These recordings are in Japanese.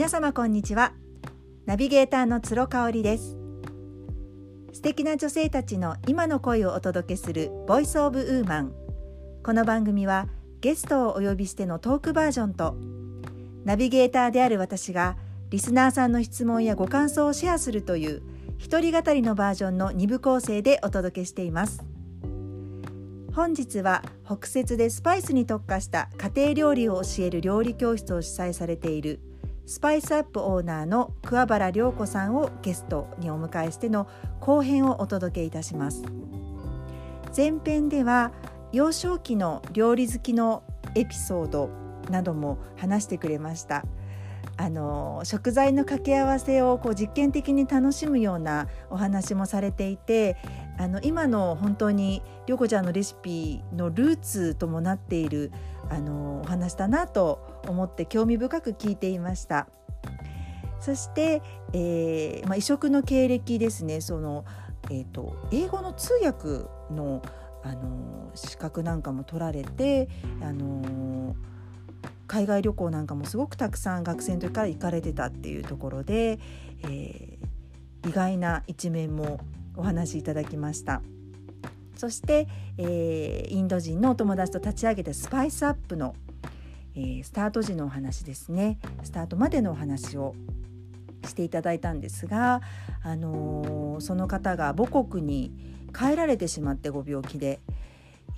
皆様こんにちは。ナビゲーターの鶴香織です。素敵な女性たちの今の声をお届けするボイスオブウーマンこの番組はゲストをお呼びしてのトークバージョンとナビゲーターである私がリスナーさんの質問やご感想をシェアするという一人語りのバージョンの2部構成でお届けしています。本日は北節でスパイスに特化した家庭料理を教える料理教室を主催されているスパイスアップオーナーの桑原涼子さんをゲストにお迎えしての後編をお届けいたします。前編では幼少期の料理好きのエピソードなども話してくれました。あの食材の掛け合わせをこう実験的に楽しむようなお話もされていてあの今の本当に涼子ちゃんのレシピのルーツともなっているあのお話だなと思って興味深く聞いていました。そして、えーまあ、異色の経歴ですねその、えーと、英語の通訳のあの資格なんかも取られてあの海外旅行なんかもすごくたくさん学生の時から行かれてたっていうところで、えー、意外な一面もお話しいただきました。そして、えー、インド人のお友達と立ち上げたスパイスアップの、えー、スタート時のお話ですねスタートまでのお話をしていただいたんですが、あのー、その方が母国に帰られてしまってご病気で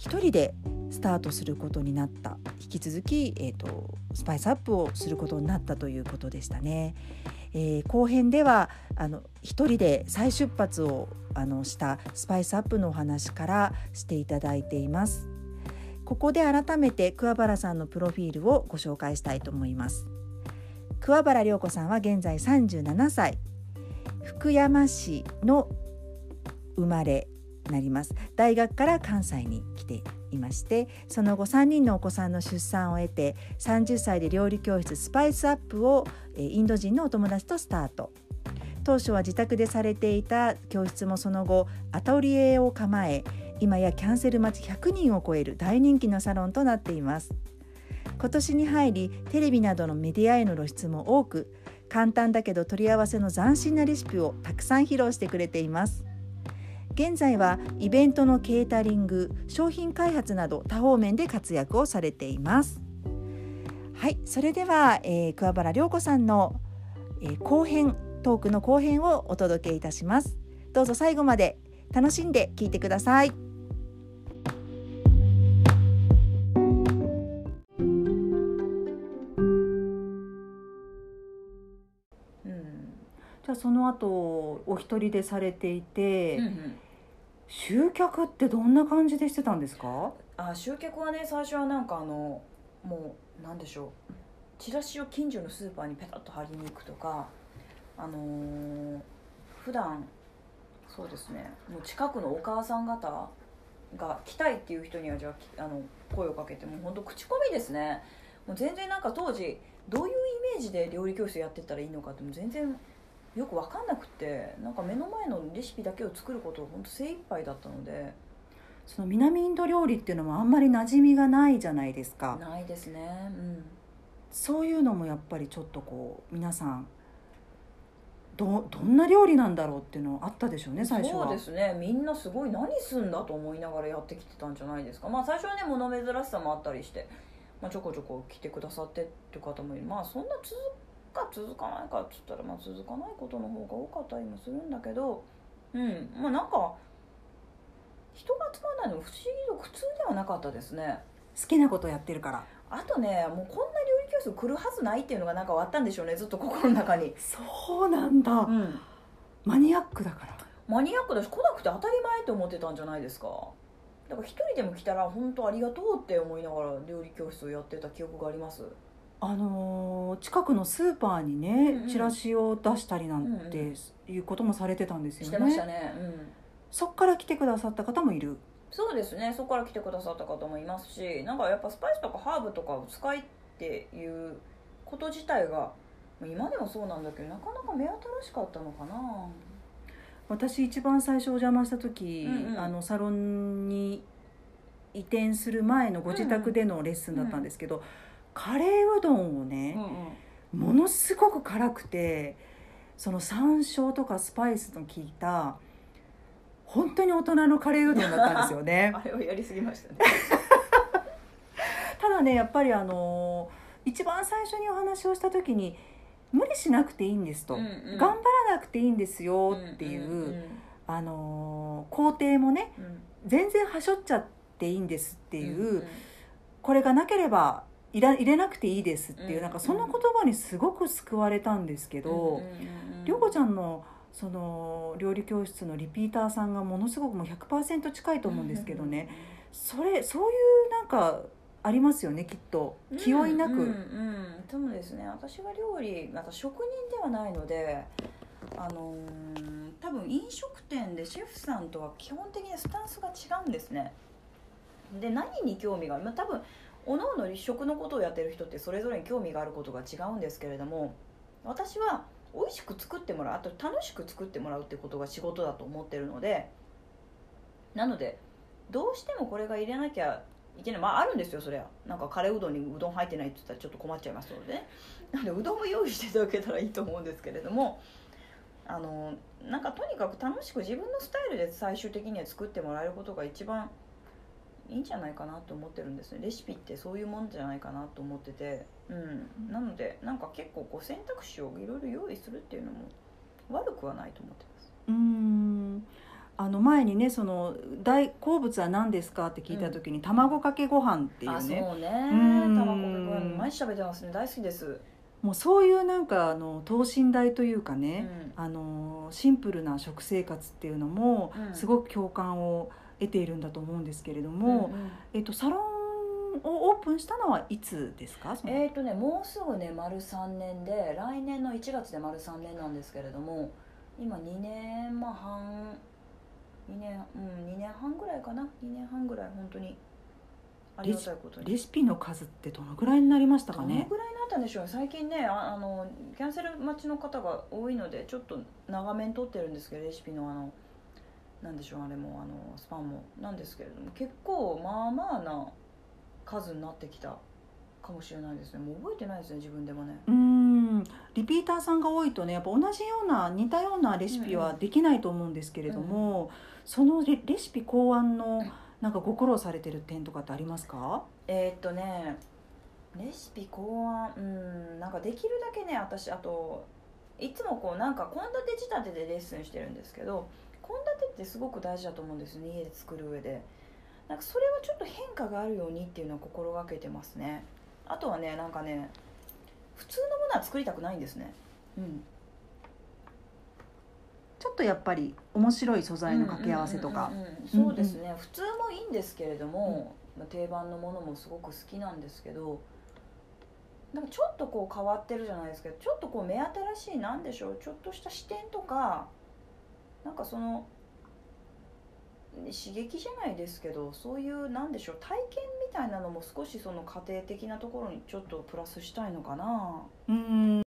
一人でスタートすることになった引き続き、えーと、スパイスアップをすることになったということでしたね。えー、後編ではあの一人で再出発をあのしたスパイスアップのお話からしていただいています。ここで改めて桑原さんのプロフィールをご紹介したいと思います。桑原涼子さんは現在37歳福山市の生まれなります。大学から関西に来ていましてその後3人のお子さんの出産を得て30歳で料理教室スパイスアップをインド人のお友達とスタート。当初は自宅でされていた教室もその後アトリエを構え今やキャンセル待ち100人を超える大人気のサロンとなっています。今年に入りテレビなどのメディアへの露出も多く簡単だけど取り合わせの斬新なレシピをたくさん披露してくれています現在はイベントのケータリング商品開発など多方面で活躍をされています。はいそれでは、えー、桑原涼子さんの、えー、後編トークの後編をお届けいたします。どうぞ最後まで楽しんで聞いてください。じゃあその後お一人でされていて、うんうん、集客ってどんな感じでしてたんですか？あ集客はね最初はなんかあのもうなんでしょう。チラシを近所のスーパーにペタッと貼りに行くとかあのー、普段そうですね。もう近くのお母さん方が来たいっていう人にはじゃああの声をかけてもう本当口コミですね。もう全然なんか当時どういうイメージで料理教室やってったらいいのかっても全然よく分かんなくてなんか目の前のレシピだけを作ることを本当精一杯だったので。その南インド料理っていうのもあんまり馴染みがないじゃないですか。ないですね。うん。そういうのもやっぱりちょっとこう皆さんどどんな料理なんだろうっていうのあったでしょうね最初は。そうですね。みんなすごい何すんだと思いながらやってきてたんじゃないですか。まあ最初はね物珍しさもあったりして、まあ、ちょこちょこ来てくださってっていう方もいる。まあそんな続か続かないかっつったらまあ続かないことの方が多かったりもするんだけどうんまあなんか人が集まらないの不思議と普通ではなかったですね。好きなことやってるから。あとねもうこんな料理教室来るはずないっていうのがなんかあったんでしょうねずっと心の中に。そうなんだ、うん、マニアックだから。マニアックだし来なくて当たり前って思ってたんじゃないですか。だから一人でも来たら本当ありがとうって思いながら料理教室をやってた記憶がありますあのー、近くのスーパーにね、うんうん、チラシを出したりなんていうこともされてたんですよね。してましたね。うん、そっから来てくださった方もいる？そうですね。そこから来てくださった方もいますし、なんかやっぱスパイスとかハーブとかを使いっていうこと自体が今でもそうなんだけどなかなか目新しかったのかな。私一番最初お邪魔した時、うんうん、あのサロンに移転する前のご自宅でのレッスンだったんですけど。うんうんカレーうどんをね、うんうん、ものすごく辛くてその山椒とかスパイスの効いた本当に大人のカレーうどんだったんですよね。あれはやりすぎましたね。ただねやっぱりあの一番最初にお話をした時に無理しなくていいんですと、うんうん。頑張らなくていいんですよっていう、んんあの工程もねうん。うん全然はしょっちゃっていいんですっていう、んん。これがなければ入ら入れなくていいですっていう、うん。なんかその言葉にすごく救われたんですけど、涼子ちゃんのその料理教室のリピーターさんがものすごくもう100%近いと思うんですけどね、それそういうなんかありますよねきっと。気負いなく、うんうんうんでもですね私が料理また職人ではないのであのー多分飲食店でシェフさんとは基本的にスタンスが違うんですね。で何に興味がある、まあ、多分おのおの食のことをやってる人ってそれぞれに興味があることが違うんですけれども私は美味しく作ってもらうあと楽しく作ってもらうってことが仕事だと思ってるのでなのでどうしてもこれが入れなきゃいけない。まああるんですよそれは。なんかカレーうどんにうどん入ってないって言ったらちょっと困っちゃいますので。ねなんでうどんも用意していただけたらいいと思うんですけれどもあのなんかとにかく楽しく自分のスタイルで最終的には作ってもらえることが一番いいんじゃないかなと思ってるんですね。レシピってそういうもんじゃないかなと思ってて、うん、なのでなんか結構こう選択肢をいろいろ用意するっていうのも悪くはないと思ってます。うーん。あの前にねその大好物は何ですかって聞いた時に、卵かけご飯っていあうね。そうね。ん。卵かけご飯毎日食べてますね。大好きです、もうそういうなんかあの等身大というかうね、ん。あのシンプルな食生活っていうのもうん。すごく共感を得ているんだと思うんですけれどうんも、うん。えっと、サロンをオープンしたのはいつですか？えーとね、もうすぐね丸3年で来年の1月で丸3年なんですけれども今2年まあ半2年うん2年半ぐらいかな？2年半ぐらい本当にありがたいことに。レシピの数ってどのぐらいになりましたどのかねぐらいになったんでしょう最近ねああのキャンセル待ちの方が多いのでちょっと長めに取ってるんですけどレシピのあのなんでしょうあれもあのスパンもなんですけれども結構まあまあな数になってきたかもしれないですね。もう覚えてないですね自分でもね。うーん。リピーターさんが多いとねやっぱ同じような似たようなレシピはできないと思うんですけれども、そのレレシピ考案のなんかご苦労されてる点とかってありますか？えーっとねレシピ考案うんなんかできるだけね私あといつもこうなんか献立仕立てでレッスンしてるんですけど献立ってすごく大事だと思うんですね家で作る上で。なんかそれはちょっと変化があるようにっていうのを心がけてますね。あとはねなんかね普通のものは作りたくないんですね。うん。ちょっとやっぱり面白い素材の掛け合わせとか。うんうんうんうん。そうですね、普通もいいんですけれども、まあ定番のものもすごく好きなんですけどなんかちょっとこう変わってるじゃないですけどちょっとこう目新しいなんでしょうちょっとした視点とかなんかそのね刺激じゃないですけどそういうなんでしょう体験みたいなのも少しその家庭的なところにちょっとプラスしたいのかな。うーん。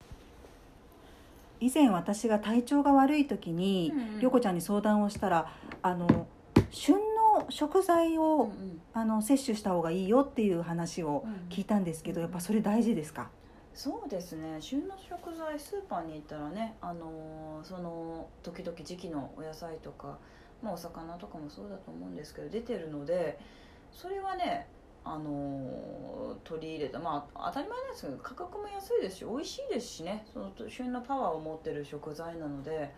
以前私が体調が悪い時に、うんうん。りょこちゃんに相談をしたらあの旬の食材うんを、うん。あの摂取した方がいいよっていう話をうん聞いたんですけど、やっぱそれ大事ですか？そうですね。旬の食材スーパーに行ったらね、あのーその時々時期のお野菜とか、まあ、お魚とかもそうだと思うんですけど出てるのでそれはね、あのー取り入れたまあ当たり前なんですけど価格も安いですし美味しいですしね。その旬のパワーを持ってる食材なので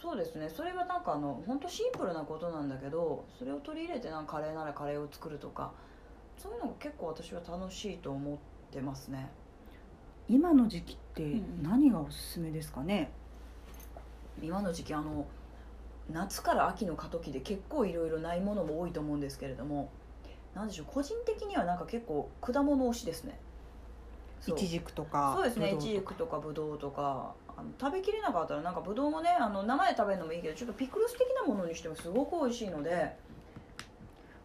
そうですね。それはなんかあの本当シンプルなことなんだけどそれを取り入れてなんかカレーならカレーを作るとかそういうのが結構私は楽しいと思ってますね。今の時期って何がおすすめですかね、今の時期あの夏から秋の過渡期で結構いろいろないものも多いと思うんですけれどもなんでしょう個人的にはなんか結構果物推しですね。いちじくとかそうですねいちじくとかぶどうとかあの食べきれなかったらなんかぶどうもねあの生で食べるのもいいけどちょっとピクルス的なものにしてもすごく美味しいので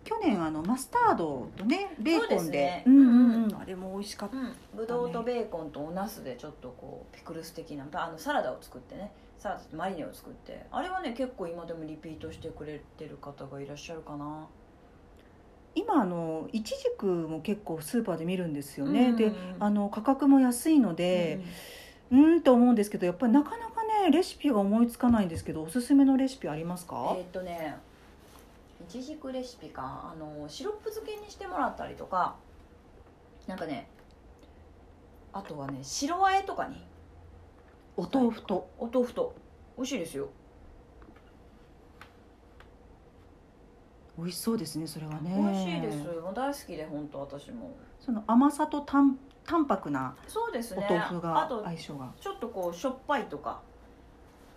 去年あのマスタードとねベーコンで。ね。うんうんううん。んあれも美味しかった、うん。ぶどうとベーコンとお茄子でちょっとこうピクルス的なあのサラダを作ってね。サラダとマリネを作って。あれはね結構今でもリピートしてくれてる方がいらっしゃるかな。今あのいちじくも結構スーパーで見るんですよね、うんであの価格も安いのでうーんと思うんですけどやっぱりなかなかねレシピが思いつかないんですけどおすすめのレシピありますか、えーっとねいちじくレシピか。あのシロップ漬けにしてもらったりとか。なんかねあとはね白あえとかに。お豆腐と。お豆腐と。美味しいですよ、美味しそうですねそれはね。美味しいですもう大好きで本当私も。その甘さと淡淡白なおそうですね。豆腐があと相性が。ちょっとこうしょっぱいとか。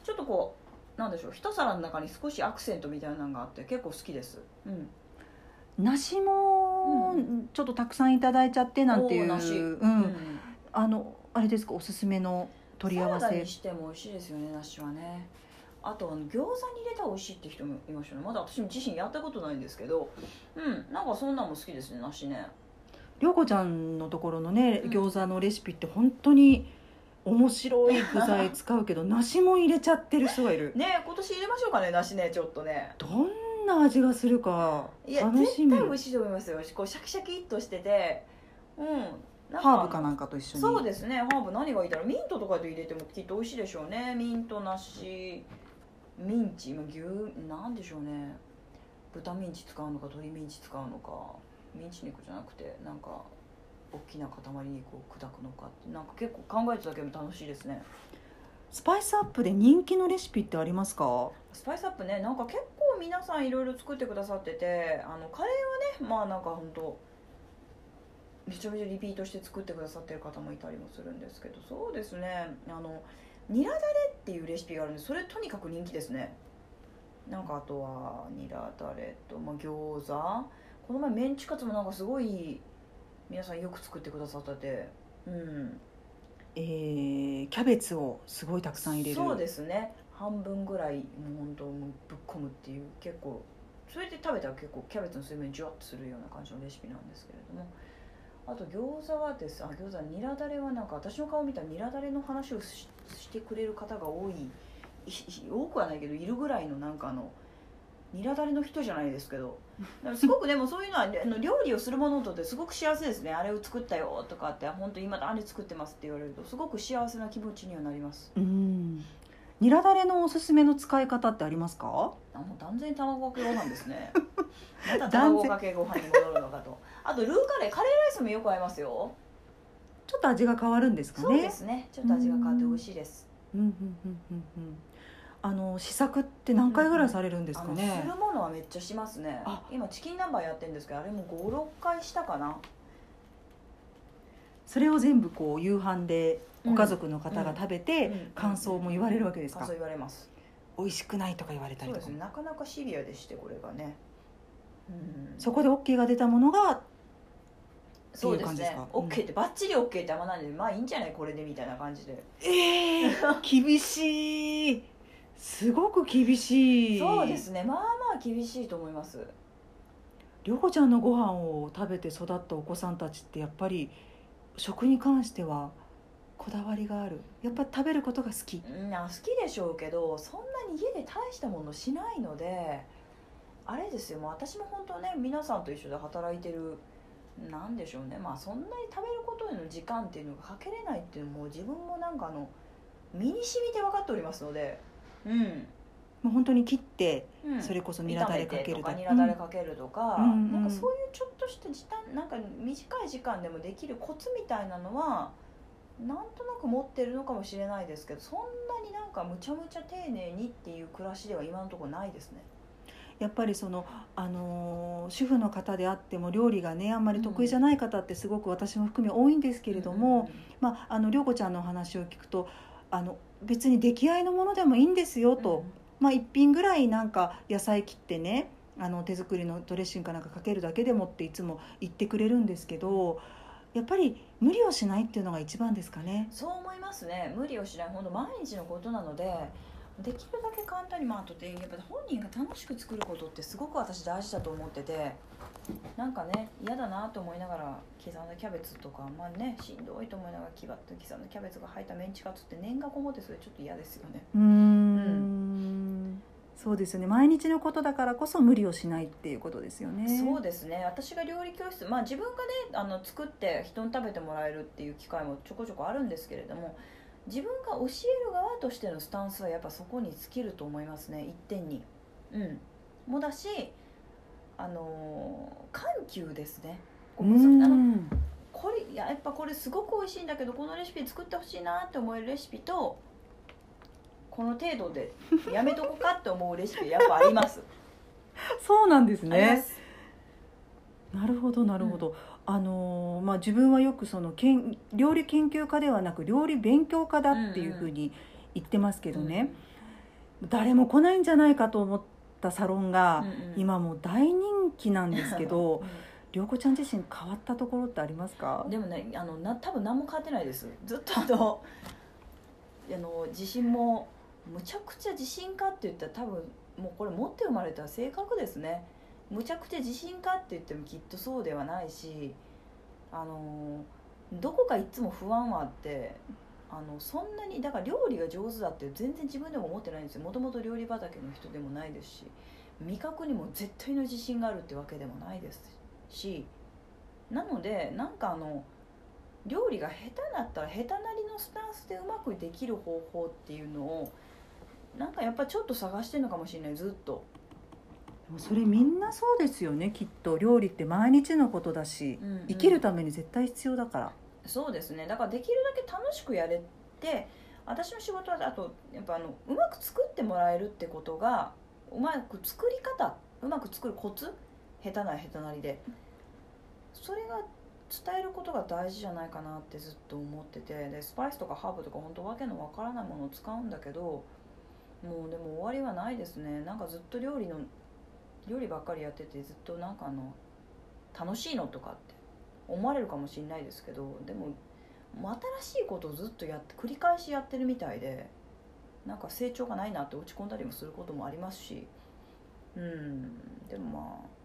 ちょっとこうなんでしょう一皿の中に少しアクセントみたいなのがあって結構好きです。うん。梨もうちょっとたくさんいただいちゃってなんていう、おー梨。うん。あのあれですか？おすすめの取り合わせ。サラダにしても美味しいですよね梨はね。あと餃子に入れたら美味しいって人もいましたね。まだ私も自身やったことないんですけどうん。なんかそんなんも好きですね梨ね。涼子ちゃんのところのねうん。餃子のレシピって本当に面白い具材使うけど梨も入れちゃってる人がいる。ね今年入れましょうかね梨ねちょっとね。どんな味がするかいや楽しみ。絶対美味しいと思いますよ。こうシャキシャキっとしててうんハーブかなんかと一緒に。そうですねハーブ何がいいだろうミントとかで入れてもきっと美味しいでしょうね。ミント梨ミンチまあ牛なんでしょうね。豚ミンチ使うのか鶏ミンチ使うのか。ミンチ肉じゃなくてなんか大きな塊肉を砕くのかってなんか結構考えただけでも楽しいですね。スパイスアップで人気のレシピってありますか？スパイスアップねなんか結構皆さんいろいろ作ってくださっててあのカレーはねまあなんか本当めちゃめちゃリピートして作ってくださってる方もいたりもするんですけどそうですねあのニラだれっていうレシピがあるんでそれとにかく人気ですね。なんかあとはニラだれと、まあ、餃子。この前メンチカツもなんかすごい皆さんよく作ってくださってて。うん。えーキャベツをすごいたくさん入れる。そうですね。半分ぐらいもう本当もうぶっ込むっていう結構それで食べたら結構キャベツの水分ジュワッとするような感じのレシピなんですけれども。あと餃子はです。あ餃子ニラだれはなんか私の顔見たらニラだれの話をししてくれる方が多い多くはないけどいるぐらいのなんかあのニラだれの人じゃないですけど。すごくでもそういうのはあの料理をする者にとってすごく幸せですね。あれを作ったよとかって本当今あれ作ってますって言われるとすごく幸せな気持ちにはなります。うん。ニラだれのおすすめの使い方ってありますか？あもう断然卵かけご飯ですね。また卵かけご飯に戻るのかと。あとルーカレーカレーライスもよく合いますよ。ちょっと味が変わるんですかね。そうですね。ちょっと味が変わって美味しいです。うん。うん。うん。うん。うんあの試作って何回ぐらいされるんですかね。するものはめっちゃしますね。あ。今チキン南蛮やってるんですけどあれも56回したかな。それを全部こう夕飯でご家族の方が食べうんてうん。感想も言われるわけですか？あそう言われます。美味しくないとか言われたそうりとかですね。なかなかシビアでしてこれがね。うん。そこで OK が出たものがそうですね。OK ってバッチリ OK ってあんまないんでまあいいんじゃないこれでみたいな感じで。ええ厳しいすごく厳しい。そうですね。まあまあ厳しいと思います。涼子ちゃんのご飯を食べて育ったお子さんたちってやっぱり食に関してはこだわりがある。やっぱ食べることが好き。うんあ好きでしょうけどそんなに家で大したものしないのであれですよ。もう私も本当ね皆さんと一緒で働いてるなんでしょうね。まあそんなに食べることへの時間っていうのがかけれないっていうのも自分もなんかあの身に染みて分かっておりますのでうん、もう本当に切ってうん、それこそニラだれかけると。かだニラだれかけるとか、うん。うんなんかそういうちょっとした時短なんか短い時間でもできるコツみたいなのはなんとなく持ってるのかもしれないですけどそんなになんかむちゃむちゃ丁寧にっていう暮らしでは今のところないですね。やっぱりその、あのー主婦の方であっても料理がねあんまり得意じゃない方ってすごく私も含め多いんですけれども、まあ、あの涼子ちゃんのお話を聞くとあの別に出来合いのものでもいいんですよと、まあ、一品ぐらいなんか野菜切ってねあの手作りのドレッシングかなんかかけるだけでもっていつも言ってくれるんですけどやっぱり無理をしないっていうのが一番ですかね。そう思いますね。無理をしない。本当毎日のことなのでできるだけ簡単にまあとてやっぱ本人が楽しく作ることってすごく私大事だと思っててなんかね嫌だなと思いながら刻んだキャベツとかまあねしんどいと思いながら刻んだキャベツが入ったメンチカツって念がこもってそれちょっと嫌ですよね。うーん。そうですよね。毎日のことだからこそ無理をしないっていうことですよね。そうですね。私が料理教室まあ自分がねあの作って人に食べてもらえるっていう機会もちょこちょこあるんですけれども自分が教える側としてのスタンスはやっぱそこに尽きると思いますね一点に。うん。もだしあの緩急ですね。うあのんこれいややっぱこれすごく美味しいんだけどこのレシピ作ってほしいなって思えるレシピとこの程度でやめとこかって思うレシピやっぱあります。そうなんですね。す。なるほどなるほど、あのーまあ自分はよくそのけん料理研究家ではなく料理勉強家だっていうふうに言ってますけどね、誰も来ないんじゃないかと思ったサロンが、うんうん。今もう大人気なんですけど う涼子ちゃん自身変わったところってありますか？んでもねあのな多分何も変わってないです。ずっとあの あの自信もむちゃくちゃ自信家って言ったら多分もうこれ持って生まれた性格ですねむちゃくちゃ自信家って言ってもきっとそうではないしあのどこかいつも不安はあってあのそんなにだから料理が上手だって全然自分でも思ってないんですよ。もともと料理畑の人でもないですし味覚にも絶対の自信があるってわけでもないですしなのでなんかあの料理が下手だったら下手なりのスタンスでうまくできる方法っていうのをなんかやっぱちょっと探してるのかもしれないずっと、それみんなそうですよねきっと料理って毎日のことだし、うんうん。生きるために絶対必要だから。そうですね。だからできるだけ楽しくやれて私の仕事はあとやっぱあのうまく作ってもらえるってことがうまく作り方うまく作るコツ下手な下手なりでそれが伝えることが大事じゃないかなってずっと思っててでスパイスとかハーブとか本当わけのわからないものを使うんだけどもうでも終わりはないですね。なんかずっと料理の料理ばっかりやっててずっとなんかあの楽しいのとかって思われるかもしれないですけどでも新しいことをずっとやって繰り返しやってるみたいでなんか成長がないなって落ち込んだりもすることもありますしうんでもまあ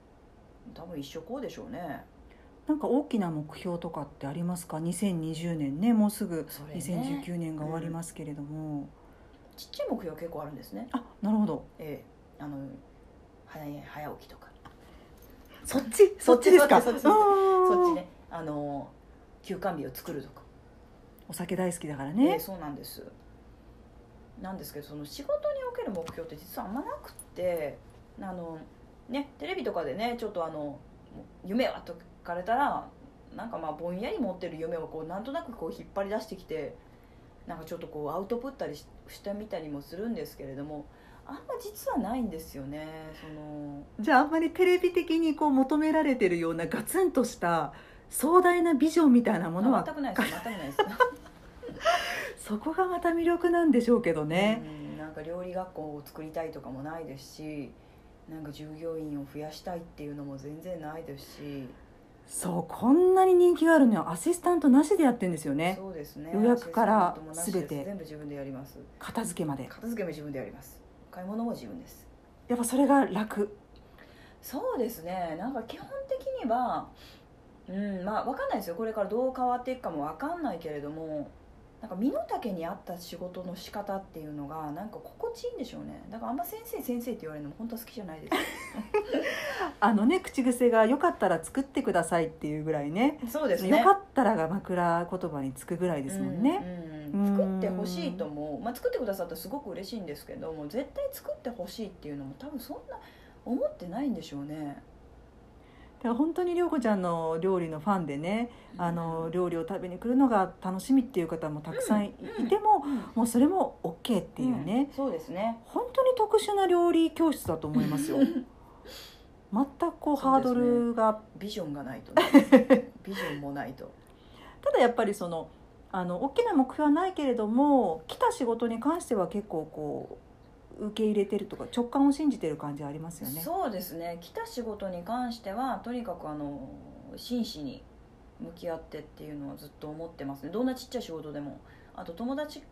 多分一生こうでしょうね。なんか大きな目標とかってありますか？2020年ねもうすぐそれね。2019年が終わりますけれども、ちっちゃい目標結構あるんですね。あなるほど。ええ。あの早起きとか。そっち？そっちですか？そっちね。あの休館日を作るとか。お酒大好きだからえね。え、そうなんです。なんですけどその仕事における目標って実はあんまなくってあのねテレビとかでねちょっとあの「夢は?」と聞かれたらなんかまあぼんやり持ってる夢をこうなんとなくこう引っ張り出してきてなんかちょっとこうアウトプットりししてみたりもするんですけれどもあんま実はないんですよねその。じゃああんまりテレビ的にこう求められてるようなガツンとした壮大なビジョンみたいなものはあ全くないです。全くないです。そこがまた魅力なんでしょうけどね、うんなんか料理学校を作りたいとかもないですしなんか従業員を増やしたいっていうのも全然ないですし、そうこんなに人気があるのはアシスタントなしでやってんですよね。そうですね。予約から全て。全部自分でやります。片付けまで。片付けも自分でやります買い物も自分です。やっぱそれが楽。そうですね。なんか基本的にはうんまあ分かんないですよ。これからどう変わっていくかも分かんないけれどもなんか身の丈に合った仕事の仕方っていうのがなんか心地いいんでしょうね。だからあんま先生先生って言われるのも本当は好きじゃないです。あのね口癖が「よかったら作ってください」っていうぐらいね。そうですね。よかったらが枕言葉につくぐらいですもんね、うんうんうん作ってほしいとも、まあ、作ってくださったらすごく嬉しいんですけども絶対作ってほしいっていうのも多分そんな思ってないんでしょうね。だから本当に涼子ちゃんの料理のファンでねあの料理を食べに来るのが楽しみっていう方もたくさんい,、うん。てもうん。もうそれも OK っていうね、うん。そうですね。本当に特殊な料理教室だと思いますよ。全くこうハードルが、ビジョンがないと。ね ビジョンもないと。ただやっぱりそのあの大きな目標はないけれども来た仕事に関しては結構こう受け入れてるとか直感を信じてる感じはありますよね。そうですね。来た仕事に関してはとにかくあの真摯に向き合ってっていうのはずっと思ってますね。どんなちっちゃい仕事でも。あと友達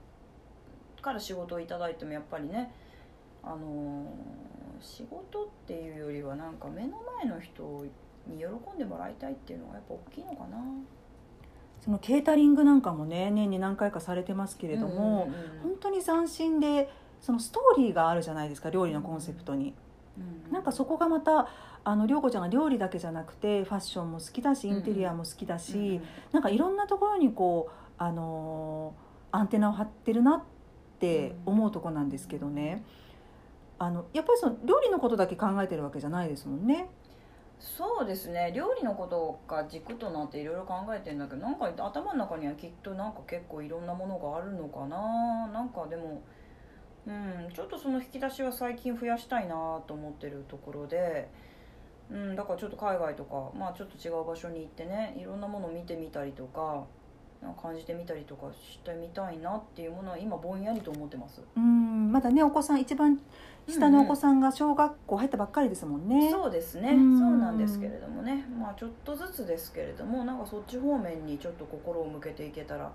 から仕事をいただいてもやっぱりねあの仕事っていうよりはなんか目の前の人に喜んでもらいたいっていうのがやっぱ大きいのかな。そのケータリングなんかもね年に何回かされてますけれども、本当に斬新でそのストーリーがあるじゃないですか料理のコンセプトに、うん。なんかそこがまたあの涼子ちゃんが料理だけじゃなくてファッションも好きだしインテリアも好きだし、うん。なんかいろんなところにこう、あのーアンテナを張ってるなって思うとこなんですけどね。あのやっぱりその料理のことだけ考えてるわけじゃないですもんね。そうですね。料理のことが軸となっていろいろ考えてんだけどなんか頭の中にはきっとなんか結構いろんなものがあるのかな。なんかでもうんちょっとその引き出しは最近増やしたいなと思ってるところで、うん、だからちょっと海外とかまあちょっと違う場所に行ってねいろんなものを見てみたりとか感じてみたりとかしてみたいなっていうものは今ぼんやりと思ってます。うんまだねお子さん一番下のお子さんが小学校入ったばっかりですもんね。そうですね、うん。そうなんですけれどもね。まあちょっとずつですけれどもなんかそっち方面にちょっと心を向けていけたら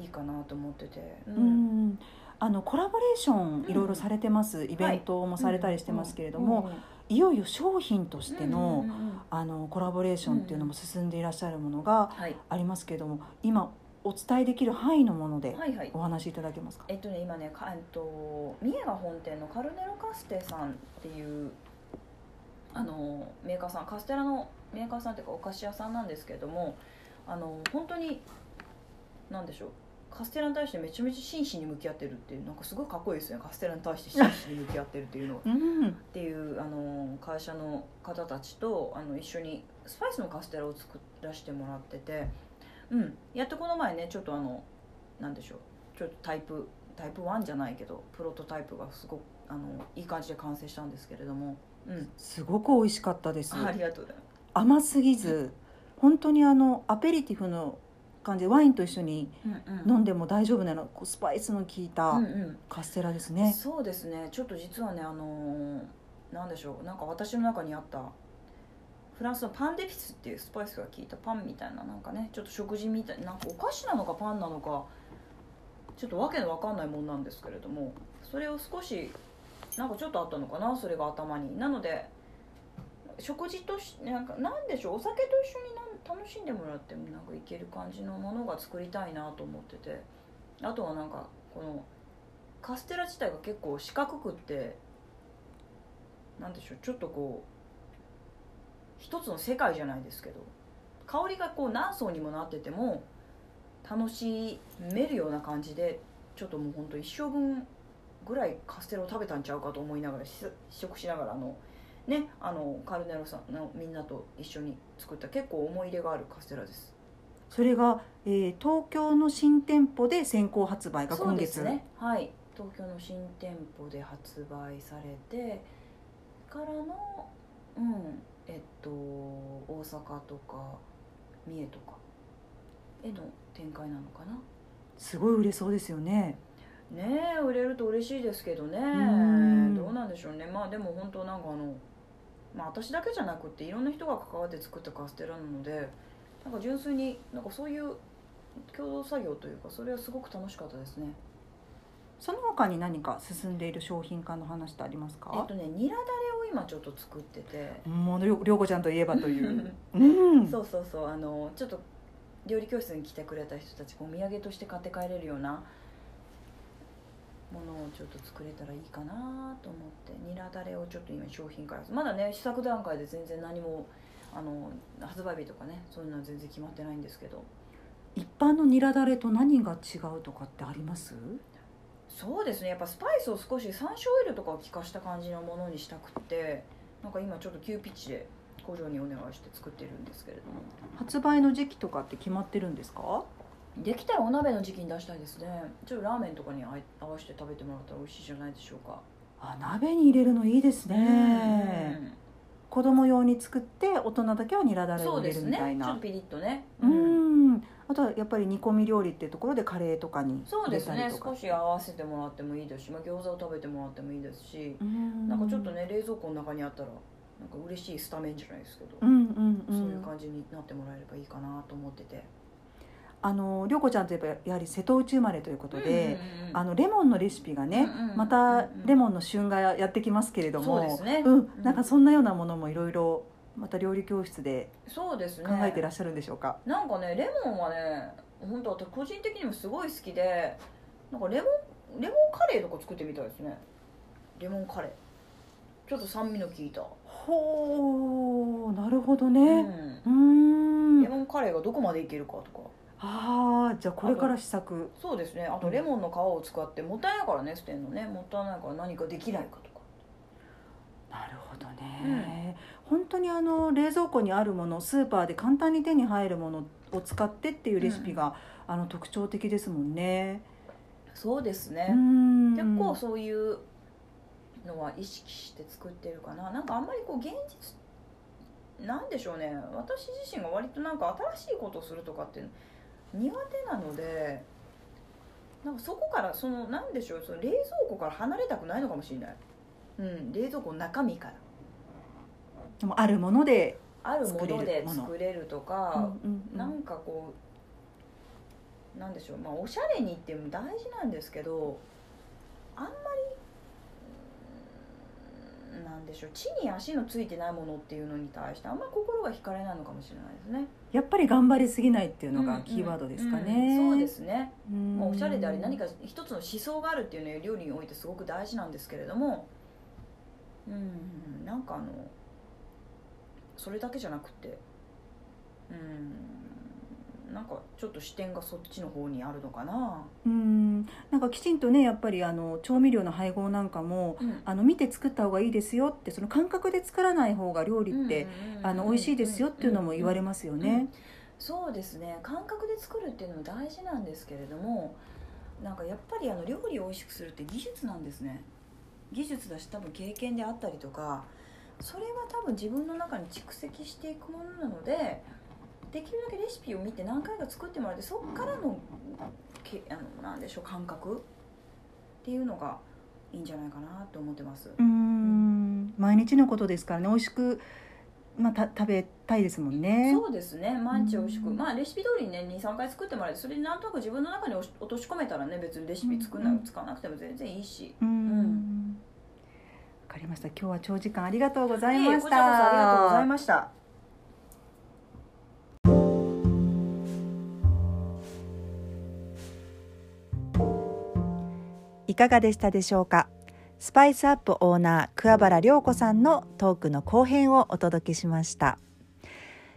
いいかなと思ってて、ううんあのコラボレーションうん。いろいろされてます、イベントもされたりしてますけれども、いよいよ商品としての,、あのコラボレーションっていうのも進んでいらっしゃるものがはい。ありますけれども今お伝えできる範囲のものではいはい。お話しいただけますか、えっとね今ねかえっと三重が本店のカルネロカステさんっていうあのメーカーさんカステラのメーカーさんっていうかお菓子屋さんなんですけれどもあの本当になんでしょうカステラに対してめちゃめちゃ真摯に向き合ってるっていうなんかすごいかっこいいですね。カステラに対して真摯に向き合ってるっていうのは。うん。っていうあの会社の方たちとあの一緒にスパイスのカステラを作らせてもらってて、うん、やっとこの前ねちょっとあのなんでしょう。ちょっとタイプタイプ1じゃないけどプロトタイプがすごくあのいい感じで完成したんですけれども、うん、すごく美味しかったです。あありがとうございます。甘すぎず本当にあのアペリティフの感じでワインと一緒にうん飲んでも大丈夫なの。こうスパイスの効いたうんうん。カステラですね、そうですね。ちょっと実はねあのーなんでしょう。なんか私の中にあったフランスのパンデピスっていうスパイスが効いたパンみたいななんかねちょっと食事みたいなんかお菓子なのかパンなのかちょっとわけのわかんないもんなんですけれどもそれを少しなんかちょっとあったのかなそれが頭に。なので食事としなんかなんでしょうお酒と一緒にしんでもらってもなんかいける感じのものが作りたいなと思ってて。あとはなんかこのカステラ自体が結構四角くってなんでしょうちょっとこう一つの世界じゃないですけど香りがこう何層にもなってても楽しめるような感じでちょっともうほんと一生分ぐらいカステラを食べたんちゃうかと思いながら試食しながらあのねあのカルネロさんのみんなと一緒に作った結構思い入れがあるカステラです。それが、えー東京の新店舗で先行発売がそう今月、ですね。はい。東京の新店舗で発売されてからのうんえっと大阪とか三重とかへの展開なのかな。すごい売れそうですよね。ねえ売れると嬉しいですけどね。ん。どうなんでしょうね。まあでも本当なんかあのまあ私だけじゃなくっていろんな人が関わって作ったカステラなのでなんか純粋になんかそういう共同作業というかそれはすごく楽しかったですね。その他に何か進んでいる商品化の話ってありますか、えっとねニラだれを今ちょっと作ってて。もうりょりょうこちゃんといえばという。うん。そうそうそうあのちょっと料理教室に来てくれた人たちお土産として買って帰れるようなものをちょっと作れたらいいかなと思ってニラだれをちょっと今商品開発。まだね試作段階で全然何もあの発売日とかねそういうのは全然決まってないんですけど。一般のニラだれと何が違うとかってあります？そうですね。やっぱスパイスを少し山椒オイルとかを効かした感じのものにしたくってなんか今ちょっと急ピッチで工場にお願いして作ってるんですけれども。発売の時期とかって決まってるんですか？できたらお鍋の時期に出したいですね。ちょっとラーメンとかに合わせて食べてもらったら美味しいじゃないでしょうか。あ鍋に入れるのいいですね、うん。子供用に作って大人だけはニラだれを入れるみたいな。ちょっとピリッとね。うん。あとはやっぱり煮込み料理っていうところでカレーとかに入そうですね。少し合わせてもらってもいいですし、まあ、餃子を食べてもらってもいいですしうん。なんかちょっとね冷蔵庫の中にあったらなんか嬉しいスタメンじゃないですけど、うんうんうん。そういう感じになってもらえればいいかなと思っててあの涼子ちゃんといえばやはり瀬戸内生まれということで、うんうんうんあのレモンのレシピがね、うんうんまたレモンの旬がやってきますけれども、そうね。うん。うん。なんかそんなようなものもいろいろまた料理教室でそうですね。考えてらっしゃるんでしょうか、なんかねレモンはね本当私個人的にもすごい好きでなんかレモンレモンカレーとか作ってみたいですね。レモンカレー。ちょっと酸味の効いた、ほうなるほどうねん。うん。レモンカレーがどこまでいけるかとかああじゃあこれから試作。そうですね。あとレモンの皮を使ってもったいないからね捨てんのね。もったいないから何かできないかとか。なるほどね、本当にあの冷蔵庫にあるものスーパーで簡単に手に入るものを使ってっていうレシピが、あの特徴的ですもんね。そうですうね、ん。結構そういうのは意識して作ってるかな。なんかあんまりこう現実なんでしょうね。私自身が割となんか新しいことをするとかって苦手なのでなんかそこからそのなんでしょうその冷蔵庫から離れたくないのかもしれない、うん、冷蔵庫の中身から。でもあるもので、あるもので作れるもの。作れるとうんか、うんうん。なんかこうなんでしょうまあおしゃれにっても大事なんですけどあんまりうんなんでしょう地に足のついてないものっていうのに対してあんまり心が惹かれないのかもしれないですね。やっぱり頑張りすぎないっていうのうんがキーワードですかうん。ね。そうですね、うん。まあ、おしゃれであり何か一つの思想があるっていうのは料理においてすごく大事なんですけれどもうんなんかあのそれだけじゃなくてうんなんかちょっと視点がそっちの方にあるのかな、うん。なんかきちんとねやっぱりあの調味料の配合なんかもうん。あの見て作った方がいいですよってその感覚で作らない方が料理って、あの美味しいですよっていうのも言われますよね。そうですね。感覚で作るっていうのも大事なんですけれどもなんかやっぱりあの料理を美味しくするって技術なんですね。技術だし多分経験であったりとかそれは多分自分の中に蓄積していくものなのでできるだけレシピを見て何回か作ってもらってそこからのけあのなんでしょう感覚っていうのがいいんじゃないかなと思ってます。うん。毎日のことですからね。美味しく、まあ、た食べたいですもんね。そうですね。毎日美味しく、うん。まあレシピ通りにね23回作ってもらえてそれでなんとなく自分の中に落とし込めたらね別にレシピ作んな、うん。使わなくても全然いいし。うん。わかりました。今日は長時間ありがとうございました。ありがとうございましたかがでしたでしょうか？スパイスアップオーナー桑原涼子さんのトークの後編をお届けしました。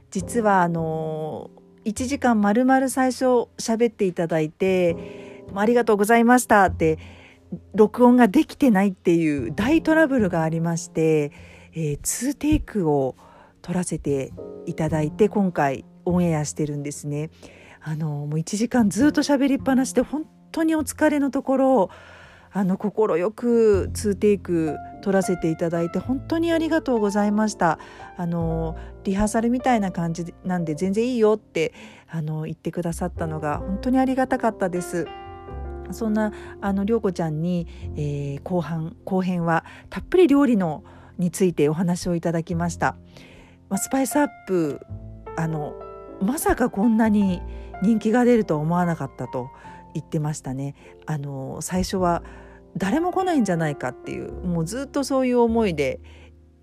実はあの1時間まるまる最初喋っていただいてありがとうございましたって録音ができてないっていう大トラブルがありまして、えー、2テイクを撮らせていただいて今回オンエアしてるんですね。あのもう1時間ずっと喋りっぱなしで本当にお疲れのところあの心よく2テイク撮らせていただいて本当にありがとうございました。あのリハーサルみたいな感じなんで全然いいよってあの言ってくださったのが本当にありがたかったです。そんなあの涼子ちゃんに、えー後半後編はたっぷり料理のについてお話をいただきました、まあ、スパイスアップあのまさかこんなに人気が出るとは思わなかったと。言ってましたねあの最初は誰も来ないんじゃないかっていうもうずっとそういう思いで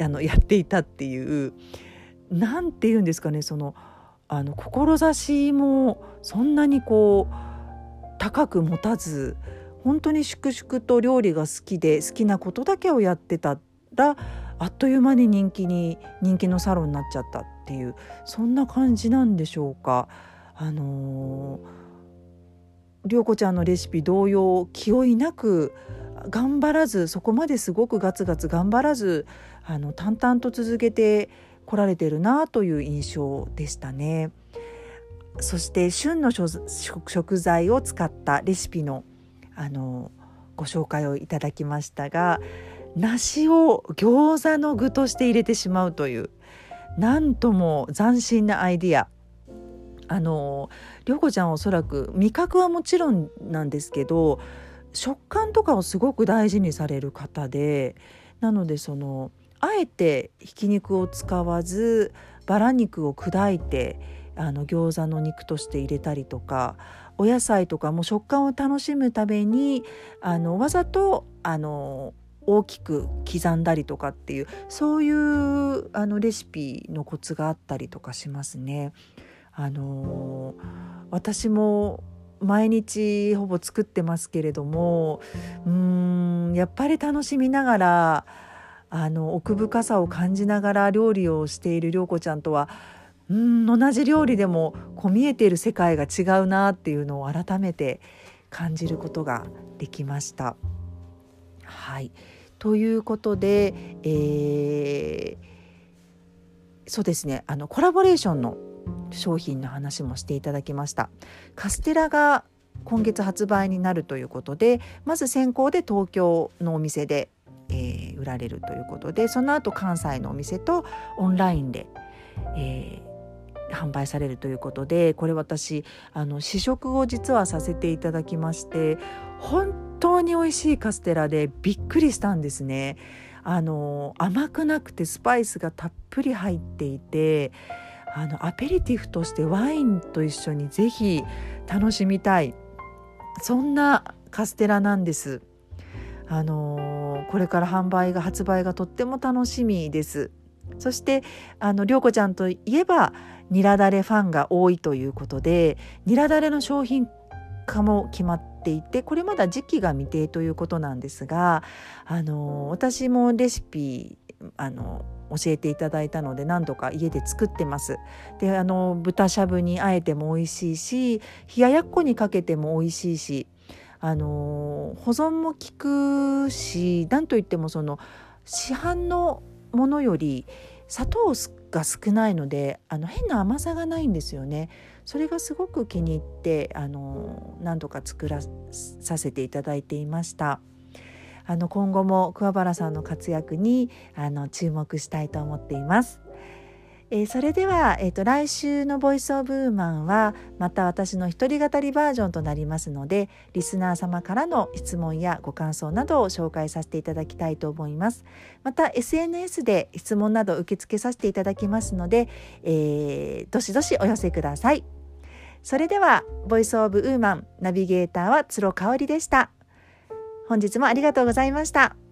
あのやっていたっていうなんて言うんですかねそのあの志もそんなにこう高く持たず本当に粛々と料理が好きで好きなことだけをやってたらあっという間に人気に人気のサロンになっちゃったっていうそんな感じなんでしょうか。あのー、涼子ちゃんのレシピ同様気負いなく頑張らずそこまですごくガツガツ頑張らずあの淡々と続けてこられてるなという印象でしたね。そして旬の食材を使ったレシピのあのご紹介をいただきましたが梨を餃子の具として入れてしまうというなんとも斬新なアイディアあの涼子ちゃんはおそらく味覚はもちろんなんですけど食感とかをすごく大事にされる方でなのでそのあえてひき肉を使わずバラ肉を砕いてあの餃子の肉として入れたりとかお野菜とかも食感を楽しむためにあのわざとあの大きく刻んだりとかっていうそういうあのレシピのコツがあったりとかしますね。あの私も毎日ほぼ作ってますけれどもうんやっぱり楽しみながらあの奥深さを感じながら料理をしている涼子ちゃんとはうん同じ料理でもこう見えている世界が違うなっていうのを改めて感じることができました。はいということで、えー、そうですねあのコラボレーションの商品の話もしていただきましたカステラが今月発売になるということでまず先行で東京のお店で、えー、売られるということでその後関西のお店とオンラインで、えー、販売されるということでこれ私あの試食を実はさせていただきまして本当に美味しいカステラでびっくりしたんですね。あの甘くなくてスパイスがたっぷり入っていてあのアペリティフとしてワインと一緒にぜひ楽しみたいそんなカステラなんです。あのこれから販売が発売がとっても楽しみです。そしてあの涼子ちゃんといえばニラダレファンが多いということでニラダレの商品化も決まっていてこれまだ時期が未定ということなんですがあの私もレシピあの教えていただいたので何度か家で作ってます。であの豚しゃぶにあえても美味しいし冷ややっこにかけても美味しいしあの保存も効くし何といってもその市販のものより砂糖が少ないのであの変な甘さがないんですよね。それがすごく気に入ってあの何度か作らさせていただいていました。あの今後も桑原さんの活躍にあの注目したいと思っています。えー、それでは、えーと、来週の「ボイス・オブ・ウーマン」はまた私の一人語りバージョンとなりますのでリスナー様からの質問やご感想などを紹介させていただきたいと思います。また SNS で質問など受け付けさせていただきますので、えー、どしどしお寄せください。それでは「ボイス・オブ・ウーマン」ナビゲーターは鶴香織でした。本日もありがとうございました。